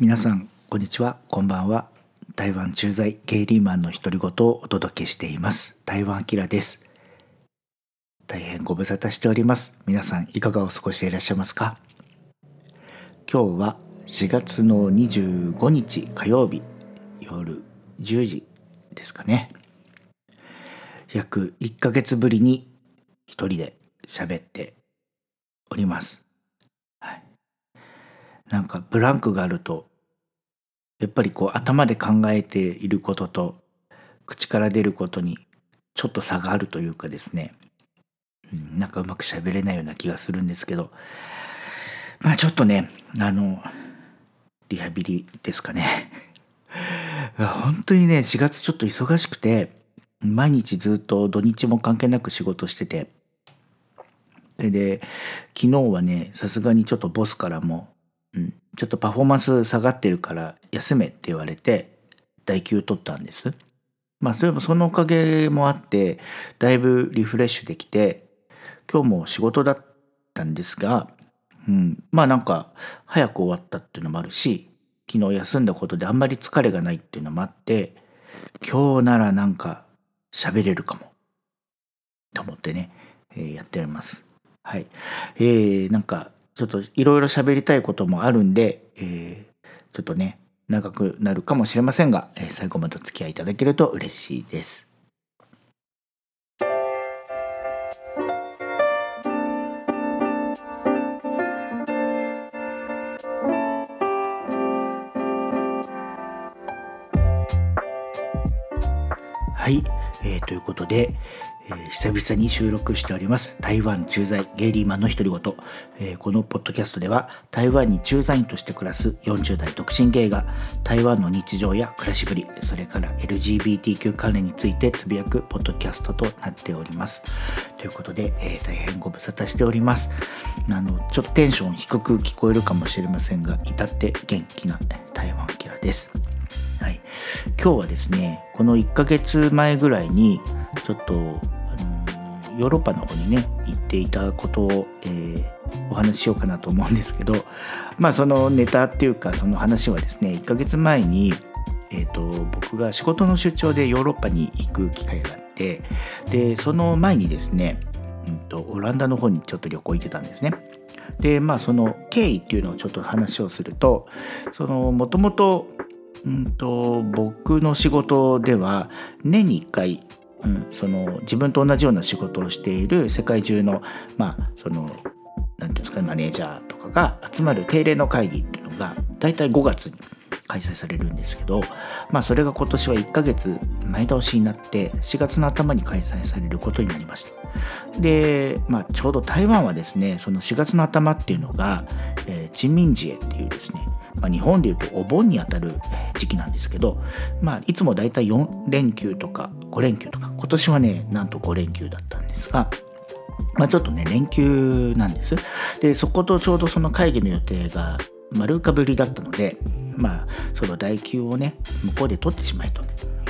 皆さんこんにちは。こんばんは。台湾駐在ゲイリーマンの独り言をお届けしています。台湾アキラです。大変ご無沙汰しております。皆さんいかがお過ごしでいらっしゃいますか？今日は4月の25日火曜日夜10時ですかね。約1ヶ月ぶりに一人で喋っております。なんかブランクがあるとやっぱりこう頭で考えていることと口から出ることにちょっと差があるというかですね、うん、なんかうまく喋れないような気がするんですけど。まあちょっとねあのリハビリですかね。本当にね4月ちょっと忙しくて毎日ずっと土日も関係なく仕事してて。で昨日はねさすがにちょっとボスからも、ちょっとパフォーマンス下がってるから休めって言われて代休取ったんです。まあそれもそのおかげもあってだいぶリフレッシュできて今日も仕事だったんですが、うん、まあなんか早く終わったっていうのもあるし昨日休んだことであんまり疲れがないっていうのもあって今日ならなんか喋れるかもと思ってね、えー、やっております。はい。えー、なんかちょっといろいろ喋りたいこともあるんで、えー、ちょっとね長くなるかもしれませんが、えー、最後までお付き合いいただけると嬉しいです。はい、えー、ということで、えー、久々に収録しております。台湾駐在ゲイリーマンの独り言、えー、このポッドキャストでは台湾に駐在員として暮らす40代独身ゲイが台湾の日常や暮らしぶりそれから LGBTQ 関連についてつぶやくポッドキャストとなっております。ということで、えー、大変ご無沙汰しております。あのちょっとテンション低く聞こえるかもしれませんが至って元気な台湾キラです。はい、今日はですねこの1ヶ月前ぐらいにちょっと、ヨーロッパの方にね行っていたことを、えー、お話ししようかなと思うんですけどまあそのネタっていうかその話はですね1ヶ月前に、えーと、僕が仕事の出張でヨーロッパに行く機会があってでその前にですね、うんと、オランダの方にちょっと旅行行ってたんですね。でまあその経緯っていうのをちょっと話をするともともとうんと僕の仕事では年に1回、うん、その自分と同じような仕事をしている世界中のまあその何て言うんですかマネージャーとかが集まる定例の会議っていうのが大体5月に開催されるんですけど、まあ、それが今年は1ヶ月前倒しになって4月の頭に開催されることになりました。で、まあ、ちょうど台湾はですねその4月の頭っていうのが、えー、珍民寺へっていうですねまあ、日本でいうとお盆にあたる時期なんですけど、まあ、いつもだいたい4連休とか5連休とか今年はねなんと5連休だったんですが、まあ、ちょっとね連休なんですでそことちょうどその会議の予定が丸かぶりだったのでまあその代休をね向こうで取ってしまえと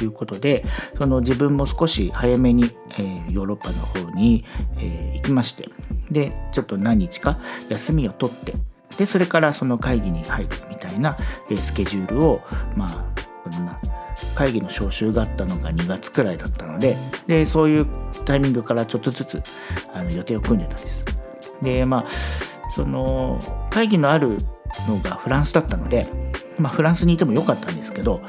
いうことでその自分も少し早めに、えー、ヨーロッパの方に、えー、行きましてでちょっと何日か休みを取ってでそれからその会議に入るみたいな、えスケジュールをまあそんな会議の招集があったのが2月くらいだったのででそういうタイミングからちょっとずつあの予定を組んでたんです。でまあその会議のあるのがフランスだったので、まあ、フランスにいてもよかったんですけど、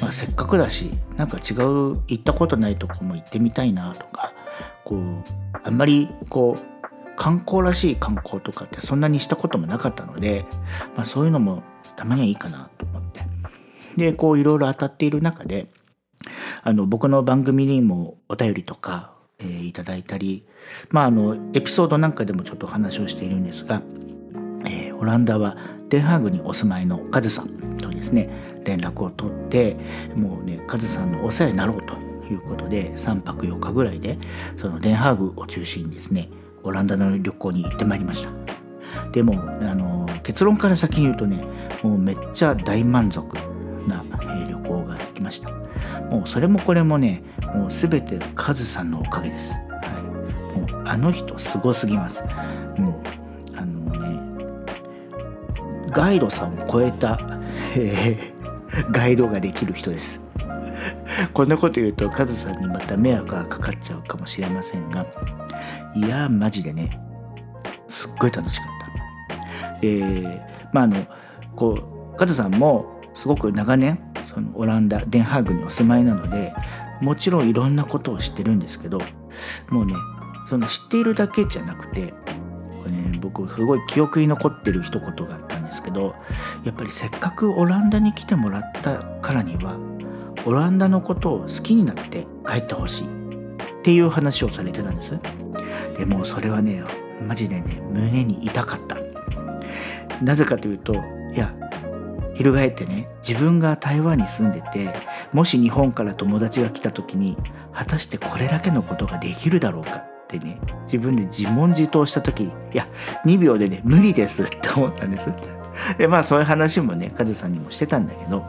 まあ、せっかくだしなんか違う行ったことないとこも行ってみたいなとかこうあんまりこう観光らしい観光とかってそんなにしたこともなかったので、まあ、そういうのもたまにはいいかなと思って。でこういろいろ当たっている中であの僕の番組にもお便りとか、えー、いただいたり、まあ、あのエピソードなんかでもちょっと話をしているんですが、えー、オランダはデンハーグにお住まいのカズさんとですね連絡を取ってもうねカズさんのお世話になろうということで3泊4日ぐらいでそのデンハーグを中心にですねオランダの旅行に行ってまいりました。でもあの結論から先に言うとねもうめっちゃ大満足な、え旅行ができました。もうそれもこれもねもう全てカズさんのおかげです、はい、もうあの人すごすぎます、ガイドさんを超えた、えー、ガイドができる人です。こんなこと言うとカズさんにまた迷惑がかかっちゃうかもしれませんが。いやマジでね。すっごい楽しかった。えー、まああのこうカズさんもすごく長年そのオランダデンハーグにお住まいなのでもちろんいろんなことを知ってるんですけどもうねその知っているだけじゃなくて、ね、僕すごい記憶に残ってる一言があったんですけどやっぱりせっかくオランダに来てもらったからにはオランダのことを好きになって帰ってほしいっていう話をされてたんです。でもそれはねマジでね胸に痛かった。なぜかというといや翻ってね自分が台湾に住んでてもし日本から友達が来た時に果たしてこれだけのことができるだろうかってね自分で自問自答した時いや2秒でね無理ですって思ったんですでまあそういう話もねカズさんにもしてたんだけど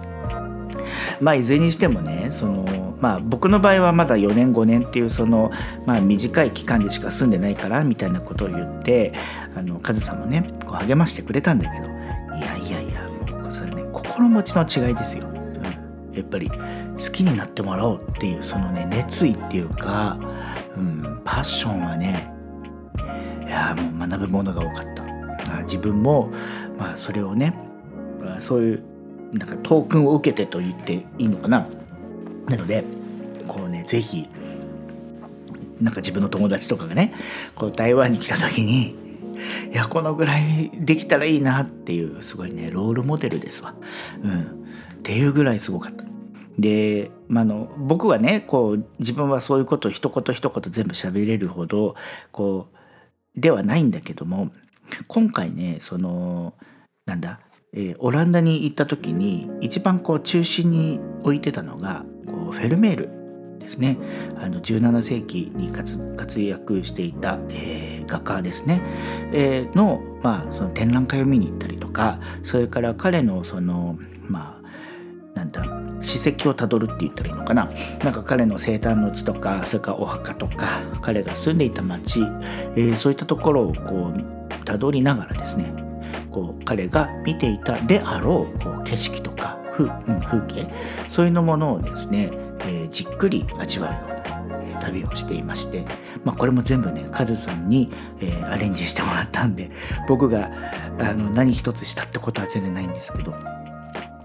まあいずれにしてもねそのまあ僕の場合はまだ4年5年っていうそのまあ短い期間でしか住んでないからみたいなことを言ってあのカズさんもねこう励ましてくれたんだけどいやいやいやもうそれね心持ちの違いですよ。やっぱり好きになってもらおうっていうそのね熱意っていうか、パッションはねいやもう学ぶものが多かった。自分もまあそれをねそういうなんかトークンを受けてと言っていいのかななのでこうね是非なんか自分の友達とかがねこう台湾に来た時にいやこのぐらいできたらいいなっていうすごいねロールモデルですわ。うん、っていうぐらいすごかった。で、まあの僕はねこう自分はそういうことを一言一言全部喋れるほどこうではないんだけども今回ねそのなんだえー、オランダに行った時に一番こう中心に置いてたのがこうフェルメールですね。あの17世紀に活躍していた、えー、画家ですね、えー、の,、まあその展覧会を見に行ったりとかそれから彼のそのまあなんだ史跡をたどるって言ったらいいのかな？なんか彼の生誕の地とかそれからお墓とか彼が住んでいた町、えー、そういったところをこうたどりながらですねこう彼が見ていたであろうこう景色とか風,、風景そういうのものをですね、えー、じっくり味わうような、旅をしていまして、まあ、これも全部ねカズさんに、えー、アレンジしてもらったんで僕があの何一つしたってことは全然ないんですけど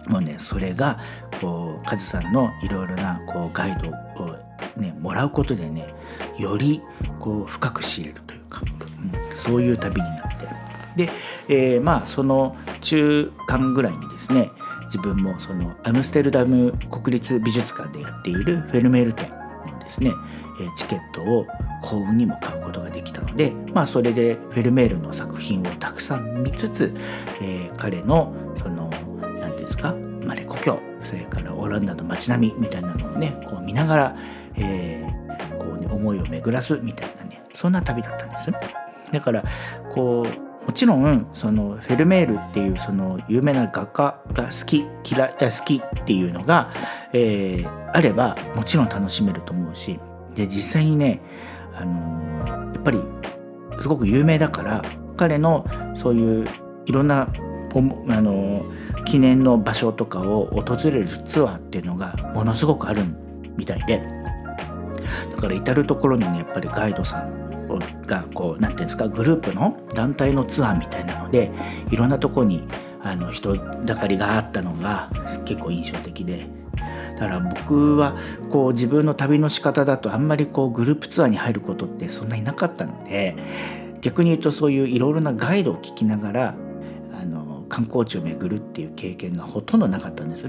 もうねそれがこうカズさんのいろいろなこうガイドをねもらうことでねよりこう深く知れるというか、うん、そういう旅になって。で、えー、まあその中間ぐらいにですね自分もそのアムステルダム国立美術館でやっているフェルメール展のですねチケットを幸運にも買うことができたので、まあ、それでフェルメールの作品をたくさん見つつ、えー、彼のそのそれからオランダの街並みみたいなのをねこう見ながら、えー、こうね、思いを巡らすみたいなねそんな旅だったんです。だからこうもちろんそのフェルメールっていうその有名な画家が好き嫌い好きっていうのが、えー、あればもちろん楽しめると思うしで実際にね、あのー、やっぱりすごく有名だから彼のそういういろんなあの記念の場所とかを訪れるツアーっていうのがものすごくあるみたいで。だから至る所にねやっぱりガイドさんがこう何て言うんですかグループの団体のツアーみたいなのでいろんなとこにあの人だかりがあったのが結構印象的で。だから僕はこう自分の旅の仕方だとあんまりこうグループツアーに入ることってそんなになかったので逆に言うとそういういろいろなガイドを聞きながら観光地を巡るっていう経験がほとんどなかったんです。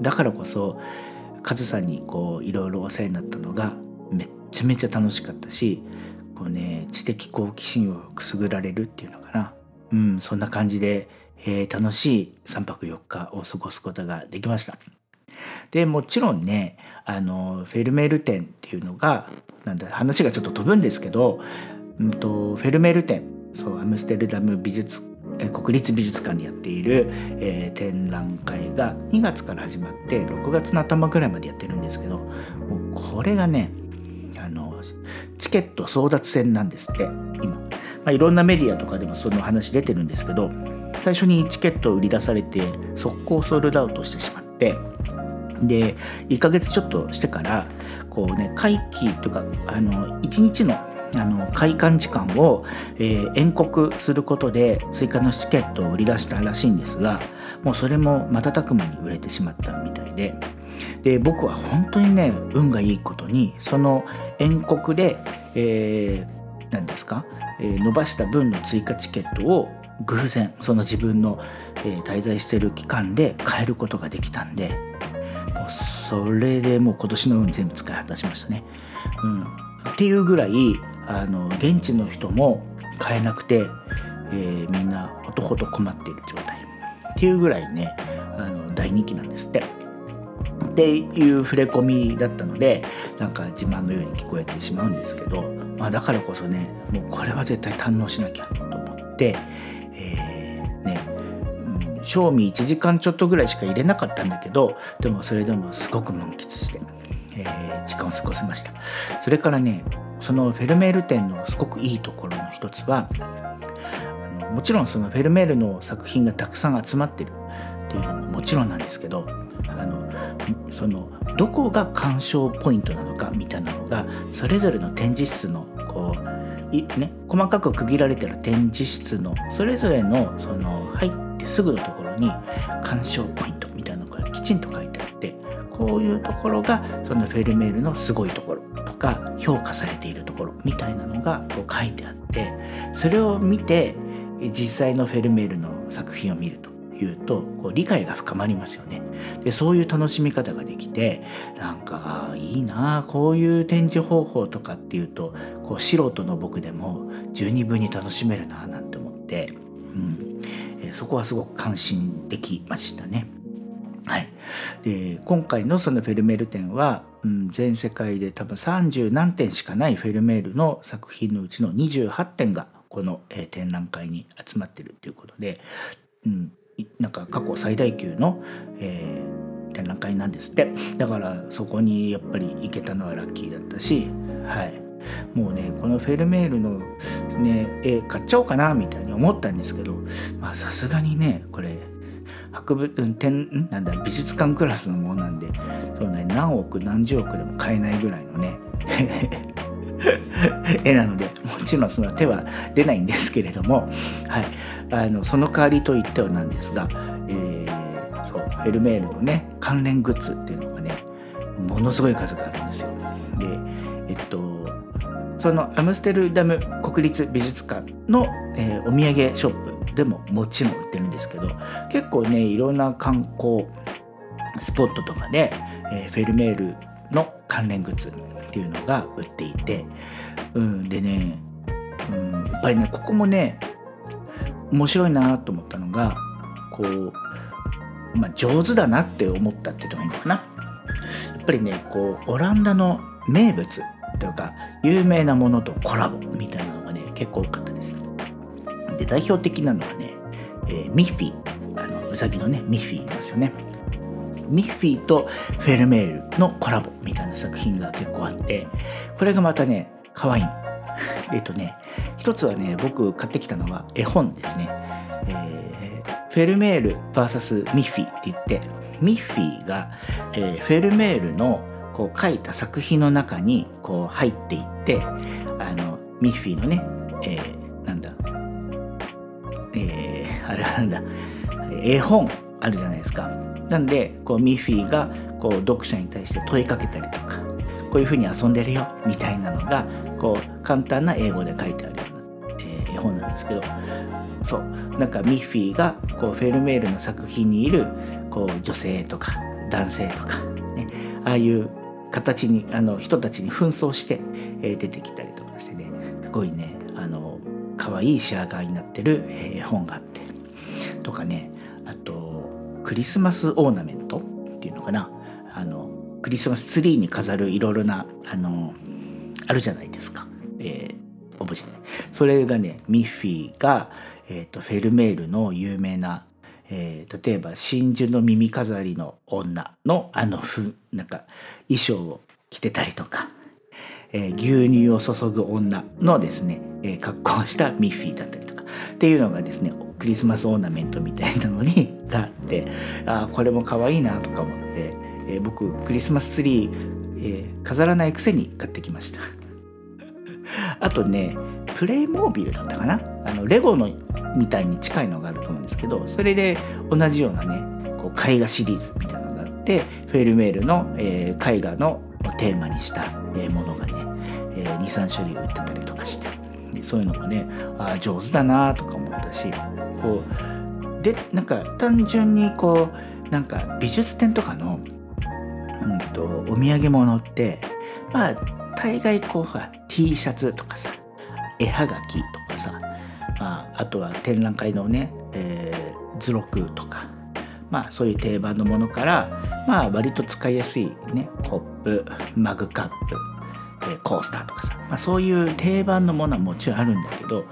だからこそカズさんにこういろいろお世話になったのがめっちゃめちゃ楽しかったしこうね知的好奇心をくすぐられるっていうのかなうんそんな感じで、えー、楽しい3泊4日を過ごすことができましたでもちろんねあのフェルメール展っていうのがなんだ話がちょっと飛ぶんですけど、うんと、フェルメール展そうアムステルダム美術国立美術館でやっている、えー、展覧会が2月から始まって6月の頭ぐらいまでやってるんですけどもうこれがねあのチケット争奪戦なんですって今、まあ、いろんなメディアとかでもその話出てるんですけど最初にチケットを売り出されて速攻ソールドアウトしてしまってで1ヶ月ちょっとしてからこうね会期とかあの1日のあの開館時間を、えー、延刻することで追加のチケットを売り出したらしいんですがもうそれも瞬く間に売れてしまったみたいで。で僕は本当にね運がいいことにその遠刻で、えー、何ですか、えー、伸ばした分の追加チケットを偶然その自分の、えー、滞在してる期間で買えることができたんで。もうそれでもう今年の運全部使い果たしましたね。うん、っていうぐらいあの現地の人も買えなくて、えー、みんなほとほと困っている状態っていうぐらいねあの大人気なんですって。っていう触れ込みだったのでなんか自慢のように聞こえてしまうんですけど、まあ、だからこそねもうこれは絶対堪能しなきゃと思って、えー、ねうん、賞味1時間ちょっとぐらいしか入れなかったんだけどでもそれでもすごく満喫して、えー、時間を過ごせましたそれからねそのフェルメール展のすごくいいところの一つはあのもちろんそのフェルメールの作品がたくさん集まってるっていうのももちろんなんですけどあのそのどこが鑑賞ポイントなのかみたいなのがそれぞれの展示室のこうい、ね、細かく区切られてる展示室のそれぞれのその入ってすぐのところに鑑賞ポイントみたいなのがきちんと書いてあってこういうところがそのフェルメールのすごいところ。か評価されているところみたいなのがこう書いてあってそれを見て実際のフェルメールの作品を見るというとこう理解が深まりますよねでそういう楽しみ方ができてなんかいいなこういう展示方法とかっていうとこう素人の僕でも十二分に楽しめるななんて思って、うんそこはすごく感心できましたね。で今回のそのフェルメール展はうん、全世界で多分30何点しかないフェルメールの作品のうちの28点がこの、え、展覧会に集まってるっていうことで、うん、なんか過去最大級の、えー、展覧会なんですって。だからそこにやっぱり行けたのはラッキーだったしはい。もうねこのフェルメールの、ね、絵買っちゃおうかなみたいに思ったんですけどさすがにねこれ博物展なんだ美術館クラスのものなんでそう、ね、何億何十億でも買えないぐらいのね 絵なのでもちろんその手は出ないんですけれども、はい、あのその代わりといってはなんですが、えー、そうフェルメールのね関連グッズっていうのがねものすごい数があるんですよ。でえっとそのアムステルダム国立美術館の、えー、お土産ショップでももちろん売ってるんですけど結構ねいろんな観光スポットとかで、えー、フェルメールの関連グッズっていうのが売っていて、うん、でね、うん、やっぱりねここもね面白いなと思ったのがこう、まあ、上手だなって思ったって言った方がいいのかな。やっぱりねこうオランダの名物というか有名なものとコラボみたいなのがね結構多かったです。で代表的なのはね、えー、ミッフィー。あのうさぎのねミッフィーいますよね。ミッフィーとフェルメールのコラボみたいな作品が結構あってこれがまたね可愛い。えっとね一つはね僕買ってきたのは絵本ですね、えー、フェルメール VS ミッフィーって言ってミッフィーが、えー、フェルメールのこう書いた作品の中にこう入っていってあのミッフィーのね、えー、えー、あれなんだ。絵本あるじゃないですか。なんでこうミッフィーがこう読者に対して問いかけたりとかこういうふうに遊んでるよみたいなのがこう簡単な英語で書いてあるような、えー、絵本なんですけど。そう。なんかミッフィーがこうフェルメールの作品にいるこう女性とか男性とか、ね、ああいう形にあの人たちに紛争して、えー、出てきたりとかしてね。すごいね。あの可愛い仕上がりになってる、絵本があって。とかねあとクリスマスオーナメントっていうのかな。あのクリスマスツリーに飾るいろいろなあのあるじゃないですか、えー、オブジェそれがねミッフィーが、えーと、フェルメールの有名なえー、例えば真珠の耳飾りの女のあのふなんか衣装を着てたりとか。えー、牛乳を注ぐ女のですね、えー、格好をしたミッフィーだったりとかっていうのがですねクリスマスオーナメントみたいなのにがあってあこれも可愛いなとか思って、えー、僕クリスマスツリー、えー、飾らないくせに買ってきました。あとねプレイモービルだったかな？あのレゴのみたいに近いのがあると思うんですけどそれで同じようなねこう絵画シリーズみたいなのがあってフェルメールの、えー、絵画のテーマにしたものがね、え、23種類売ってたりとかしてそういうのもねあ上手だなとか思ったしこうでなんか単純にこうなんか美術展とかの、うんと、お土産物ってまあ大概こうほら T シャツとかさ絵はがきとかさ、まあ、あとは展覧会のね、えー、図録とかまあそういう定番のものからまあ割と使いやすいねコップマグカップコースターとかさ、まあ、そういう定番のものはもちろんあるんだけど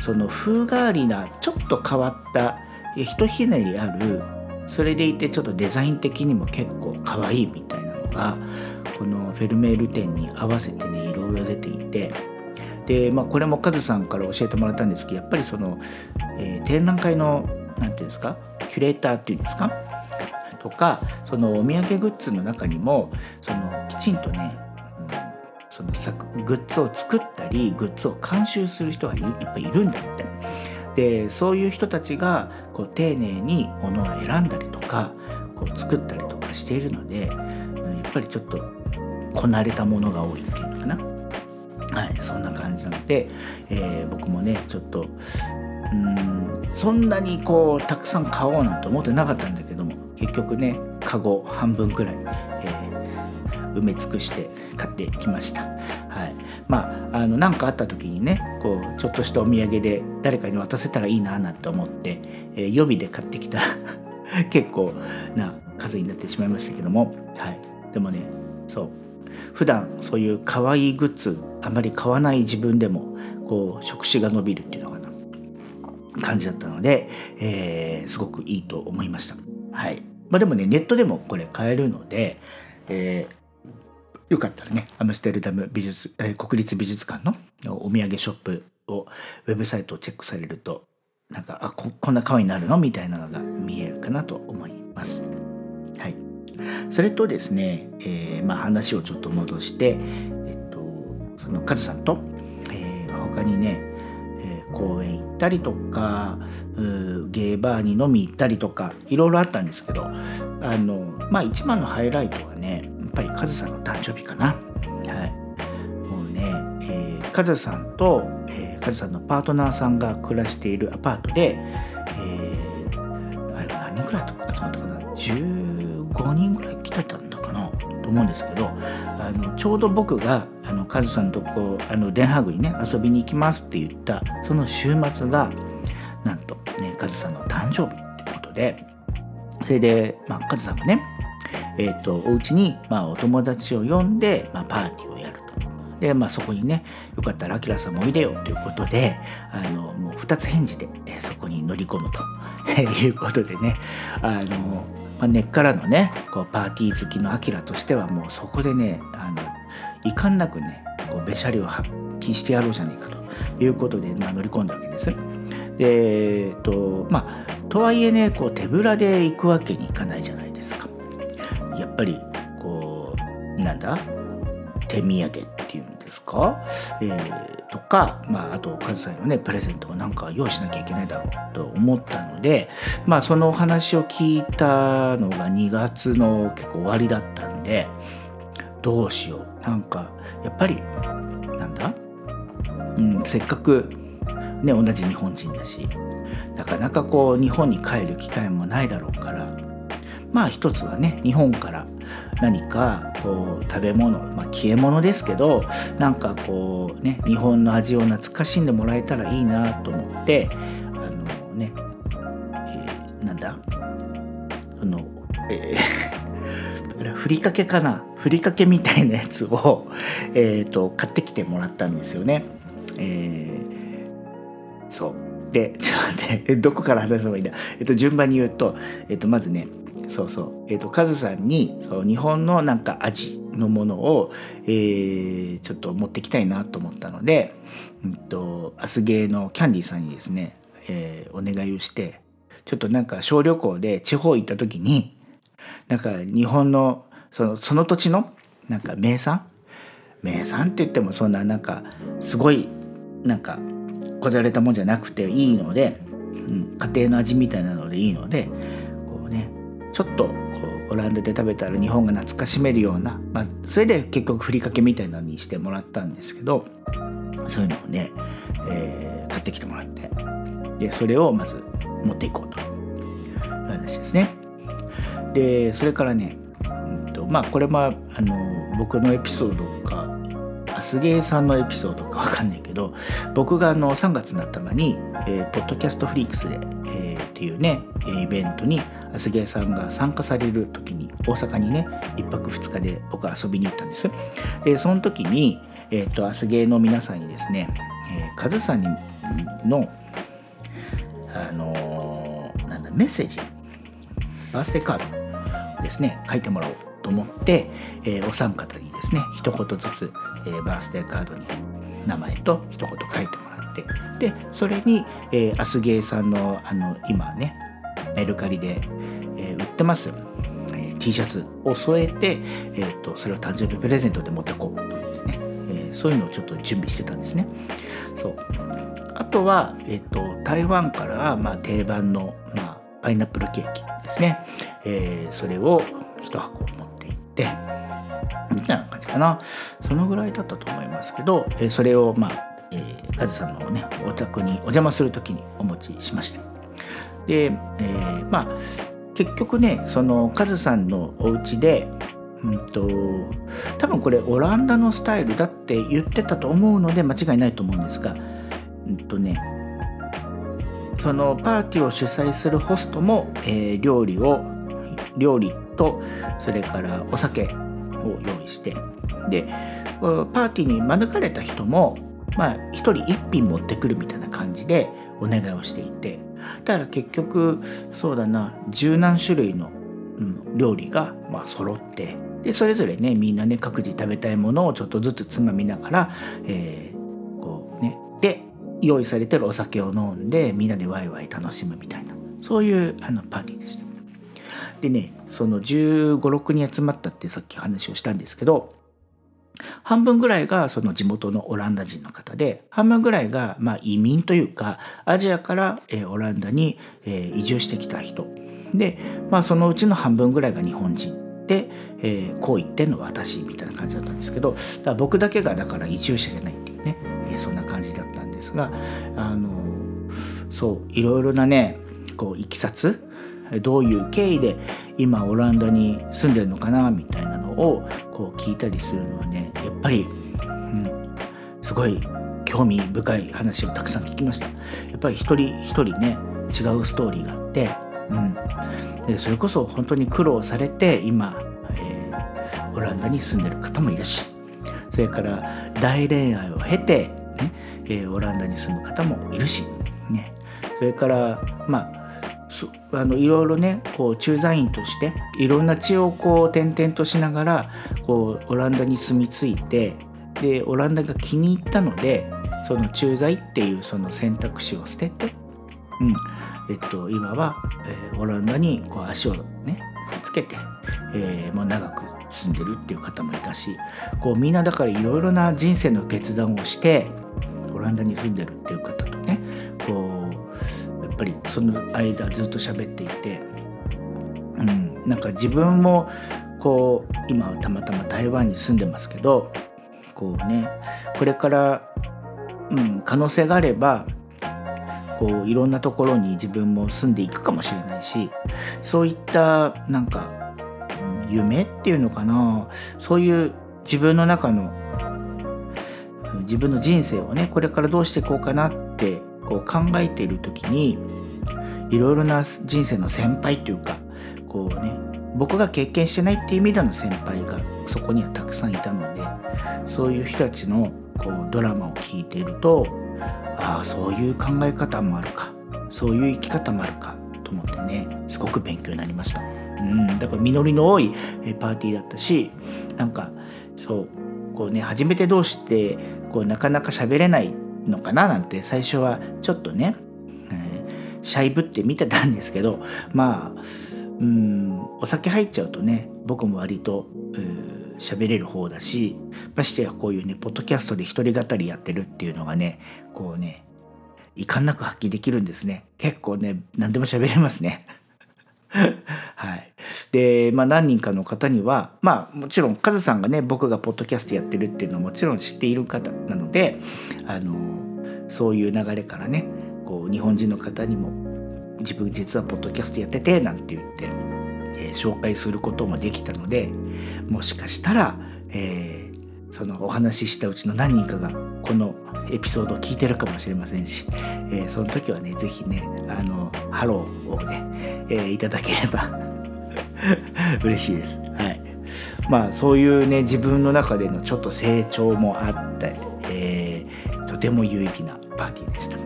その風変わりなちょっと変わったひとひねりあるそれでいてちょっとデザイン的にも結構可愛いみたいなのがこのフェルメール展に合わせてねいろいろ出ていてで、まあ、これもカズさんから教えてもらったんですけどやっぱりその、えー、展覧会の何て言うんですか？キュレーターっていうんですか？とかそのお土産グッズの中にもそのきちんとね、うん、そのグッズを作ったりグッズを監修する人がいっぱいいるんだって。でそういう人たちがこう丁寧に物を選んだりとかこう作ったりとかしているのでやっぱりちょっとこなれたものが多いっていうのかな。はい、そんな感じなので、えー、僕もねちょっとうんそんなにこうたくさん買おうなんて思ってなかったんだけども結局ねカゴ半分くらい、えー、埋め尽くして買ってきました。はい、まああの何かあった時にねこうちょっとしたお土産で誰かに渡せたらいいななんて思って、えー、予備で買ってきた 結構な数になってしまいましたけども、はい、でもねそう。普段そういう可愛いグッズあまり買わない自分でもこう触手が伸びるっていうのかな感じだったので、えー、すごくいいと思いました。はいまあ、でもねネットでもこれ買えるので、えー、よかったらねアムステルダム美術、えー、国立美術館のお土産ショップをウェブサイトをチェックされるとなんかあここんな可愛いになるのみたいなのが見えるかなと思います。はい、それとですね、えー、まあ、話をちょっと戻して、えっと、そのカズさんと、えー、他にね公園行ったりとかゲーバーに飲み行ったりとかいろいろあったんですけどあのまあ一番のハイライトはねやっぱりカズさんの誕生日かな。はい、もうね、えー、カズさんと、えー、カズさんのパートナーさんが暮らしているアパートで、えー、あれ何人ぐらい集まったかな？15人ぐらい来てたんだかな？と思うんですけどあのちょうど僕があのカズさんとこうあのデンハーグにね遊びに行きますって言ったその週末がなんとねカズさんの誕生日ってことでそれで、まあ、カズさんがねえーと、お家にま、あ、お友達を呼んで、まあ、パーティーをやると。で、まあ、そこにねよかったらアキラさんもおいでよということであのもう2つ返事で、え、そこに乗り込むと いうことでねあの、まあ、根っからのねこうパーティー好きのアキラとしてはもうそこでねあの遺憾なくねこうべしゃりを発揮してやろうじゃないかということで、まあ、乗り込んだわけです。でえっとまあとはいえねこう手ぶらで行くわけにいかないじゃないですか。やっぱりこうなんだ？手土産っていうんですか、えー、とか、まあ、あとカズさんのねプレゼントをなんか用意しなきゃいけないだろうと思ったので、まあ、そのお話を聞いたのが2月の結構終わりだったんでどうしよう。なんかやっぱりなんだ、うん、せっかくね同じ日本人だしなかなかこう日本に帰る機会もないだろうからまあ一つはね日本から何かこう食べ物まあ消え物ですけどなんかこうね日本の味を懐かしんでもらえたらいいなと思ってあのね、えー、なんだ？そのえーふりかけかな？ふりかけみたいなやつを、えーと、買ってきてもらったんですよね。えー、そう。で ちょっと待ってどこから話せばいいんだ、えーと、順番に言うと,、えーと、まずねそうそう、えー、とカズさんにそう日本のなんか味のものを、えー、ちょっと持ってきたいなと思ったので、うんと、アスゲーのキャンディーさんにですね、えー、お願いをしてちょっとなんか小旅行で地方行った時になんか日本のそのその土地のなんか名産？名産って言ってもそんななんかすごいなんかこじゃれたもんじゃなくていいので、うん、家庭の味みたいなのでいいのでこうねちょっとこうオランダで食べたら日本が懐かしめるような、まあ、それで結局ふりかけみたいなのにしてもらったんですけどそういうのをね、えー、買ってきてもらってでそれをまず持っていこうという話ですね。でそれからね、まあこれもあの僕のエピソードかアスゲーさんのエピソードか 分かんないけど僕があの3月の頭に、えー、ポッドキャストフリークスで、えー、っていうねイベントにアスゲーさんが参加される時に大阪にね1泊2日で僕は遊びに行ったんです。でその時に、えーと、アスゲーの皆さんにですね、えー、カズさんのあのー、なんだメッセージバースデーカードですね書いてもらおうと思って、えー、お三方にですね一言ずつ、えー、バースデーカードに名前と一言書いてもらってでそれに、えー、アスゲーさんのあの今ねメルカリで、えー、売ってます、えー、T シャツを添えて、えーと、それを誕生日プレゼントで持ってこうと思ってね、えー、そういうのをちょっと準備してたんですね。そう。あとは、えーと、台湾から、まあ、定番の、まあ、パイナップルケーキですね、えー、それを1箱ってみたいな感じかな。そのぐらいだったと思いますけど、えー、それをまあ、えー、カズさんのねお宅にお邪魔する時にお持ちしました。で、えー、まあ結局ねそのカズさんのお家でうんと多分これオランダのスタイルだって言ってたと思うので間違いないと思うんですがうんとねそのパーティーを主催するホストも、えー、料理を料理とそれからお酒を用意してでパーティーに免れた人もまあ1人1品持ってくるみたいな感じでお願いをしていてだから結局そうだな十何種類の、うん、料理がまあ揃ってでそれぞれねみんなね各自食べたいものをちょっとずつつまみながら、えー、こうねで用意されてるお酒を飲んでみんなでワイワイ楽しむみたいなそういうあのパーティーでした。でねその1 5 6人集まったってさっき話をしたんですけど半分ぐらいがその地元のオランダ人の方で半分ぐらいがまあ移民というかアジアからオランダに移住してきた人。で、まあ、そのうちの半分ぐらいが日本人。で、えー、こう言ってんの私みたいな感じだったんですけどだ僕だけがだから移住者じゃないっていうね、えー、そんな感じだったんですがあのそういろいろなねこういきさつどういう経緯で今オランダに住んでるのかなみたいなのをこう聞いたりするのはねやっぱり、うん、すごい興味深い話をたくさん聞きました。やっぱり一人一人ね違うストーリーがあって、うん、でそれこそ本当に苦労されて今、えー、オランダに住んでる方もいるしそれから大恋愛を経て、ねえー、オランダに住む方もいるし、ね、それからまああのいろいろねこう駐在員としていろんな地をこう転々としながらこうオランダに住み着いてでオランダが気に入ったのでその駐在っていうその選択肢を捨てて、うん。えっと、今は、えー、オランダにこう足をねつけて、えー、もう長く住んでるっていう方もいたしこうみんなだからいろいろな人生の決断をしてオランダに住んでるっていう方ぱりその間ずっと喋っていて、うん、なんか自分もこう今はたまたま台湾に住んでますけどこうねこれから、うん、可能性があればこういろんなところに自分も住んでいくかもしれないしそういったなんか、夢っていうのかなそういう自分の中の自分の人生をねこれからどうしていこうかなってこう考えている時にいろいろな人生の先輩というかこうね僕が経験してないっていう意味での先輩がそこにはたくさんいたのでそういう人たちのこうドラマを聞いているとああそういう考え方もあるかそういう生き方もあるかと思ってねすごく勉強になりました。うん、だから実りの多いパーティーだったしなんかそうこうね初めて同士ってこうなかなか喋れないのかななんて最初はちょっとね、えシャイぶって見てたんですけど まあうんお酒入っちゃうとね僕も割と喋れる方だしましてやこういうねポッドキャストで一人語りやってるっていうのがねこうね遺憾なく発揮できるんですね。結構ね何でも喋れますね。はい、で、まあ、何人かの方にはまあもちろんカズさんがね僕がポッドキャストやってるっていうのはもちろん知っている方なのであのそういう流れからねこう日本人の方にも自分実はポッドキャストやっててなんて言って、えー、紹介することもできたのでもしかしたら、えー、そのお話ししたうちの何人かがこのエピソードを聞いてるかもしれませんし、えー、その時はね是非ねあのハローをね、えー、いただければ 嬉しいです。はい、まあそういうね自分の中でのちょっと成長もあって、えー、とても有意義なパーティーでした。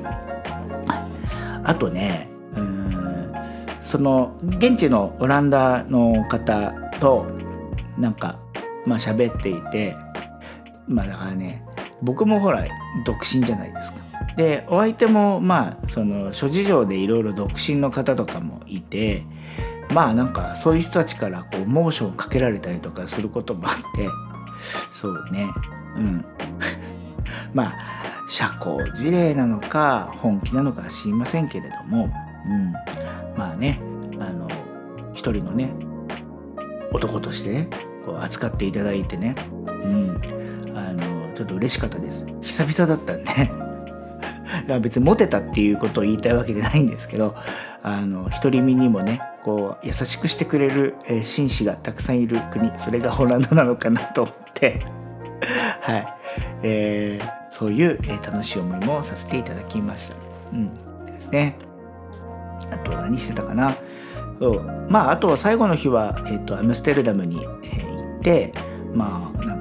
あとねうんその現地のオランダの方となんかまあ喋っていてまあだからね僕もほら独身じゃないですか。でお相手もまあその諸事情でいろいろ独身の方とかもいてまあなんかそういう人たちからこうモーションかけられたりとかすることもあってそうね。うん。まあ社交辞令なのか本気なのかは知りませんけれども、うん、まあねあの一人のね男としてねこう扱っていただいてね、うん、ちょっと嬉しかったです。久々だったんで。別にモテたっていうことを言いたいわけじゃないんですけどあの独り身にもねこう優しくしてくれる、えー、紳士がたくさんいる国それがオランダなのかなと思って。はい、えー、そういう、えー、楽しい思いもさせていただきました。うん。ですね。あと何してたかな。そう。まああとは最後の日は、えーと、アムステルダムに、えー、行ってまあなん、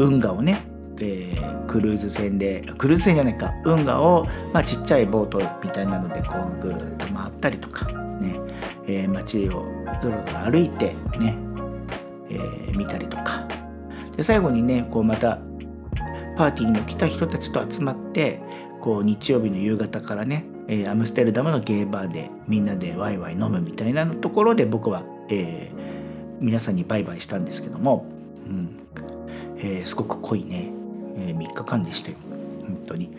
運河をねえー、クルーズ船でクルーズ船じゃないか。運河を、まあ、ちっちゃいボートみたいなのでこうぐーっと回ったりとかね、えー、街をぞろぞろ歩いてね、えー、見たりとか。で最後にねこうまたパーティーに来た人たちと集まってこう日曜日の夕方からね、えー、アムステルダムのゲーバーでみんなでワイワイ飲むみたいなところで僕は、えー、皆さんにバイバイしたんですけども、えー、すごく濃いねえー、3日間でしたよ。本当に。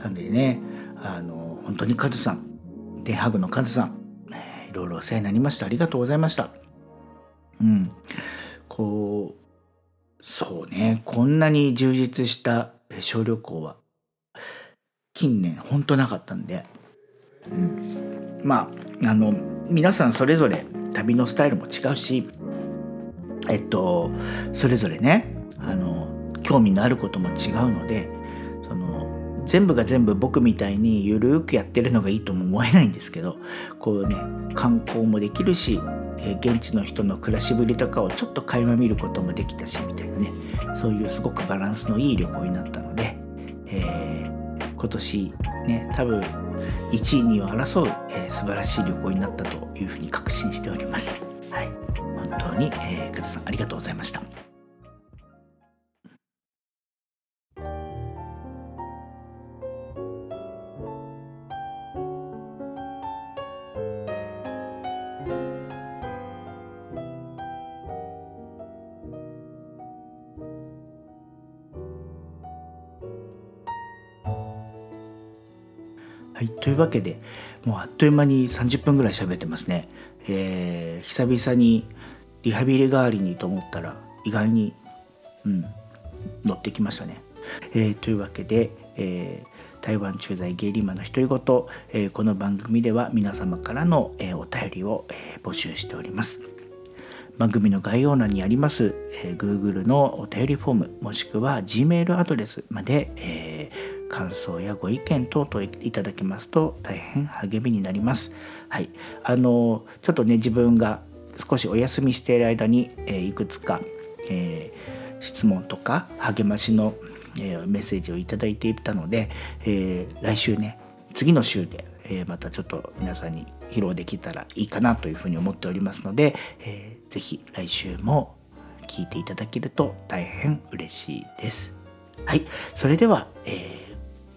なんでねあの本当にカズさんデンハグのカズさん、えー、いろいろお世話になりました。ありがとうございました。うん。こうそうね。こんなに充実した小旅行は近年ほんとなかったんで、うん、まああの皆さんそれぞれ旅のスタイルも違うしえっとそれぞれねあの興味のあることも違うのでその全部が全部僕みたいにゆるーくやってるのがいいとも思えないんですけどこうね観光もできるし、え、現地の人の暮らしぶりとかをちょっと垣間見ることもできたしみたいなねそういうすごくバランスのいい旅行になったので、えー、今年ね多分1位2位を争う、えー、素晴らしい旅行になったというふうに確信しております。はい、本当に、えー、カズさんありがとうございました。はい、というわけでもうあっという間に30分ぐらい喋ってますね。えー、久々にリハビリ代わりにと思ったら意外に、うん、乗ってきましたね。えー、というわけで、えー、台湾駐在ゲイリーマンの独り言、えー、この番組では皆様からの、え、お便りを、え、募集しております。番組の概要欄にあります、え、Google のお便りフォームもしくは Gmail アドレスまで、えー感想やご意見等々いただけますと大変励みになります。はい、あのちょっとね自分が少しお休みしている間に、えー、いくつか、えー、質問とか励ましの、えー、メッセージをいただいていたので、え来週ね次の週で、えまたちょっと皆さんに披露できたらいいかなというふうに思っておりますので、えー、ぜひ来週も聞いていただけると大変嬉しいです。はい、それでは、えー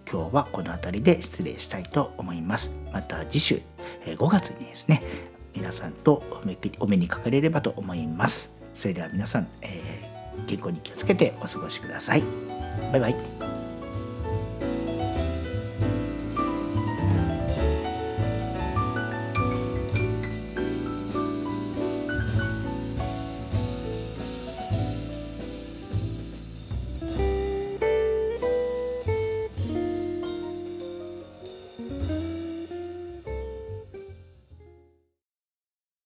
今日はこの辺りで失礼したいと思います。また次週5月にですね皆さんとお目にかかれればと思います。それでは皆さん、えー、健康に気をつけてお過ごしください。バイバイ。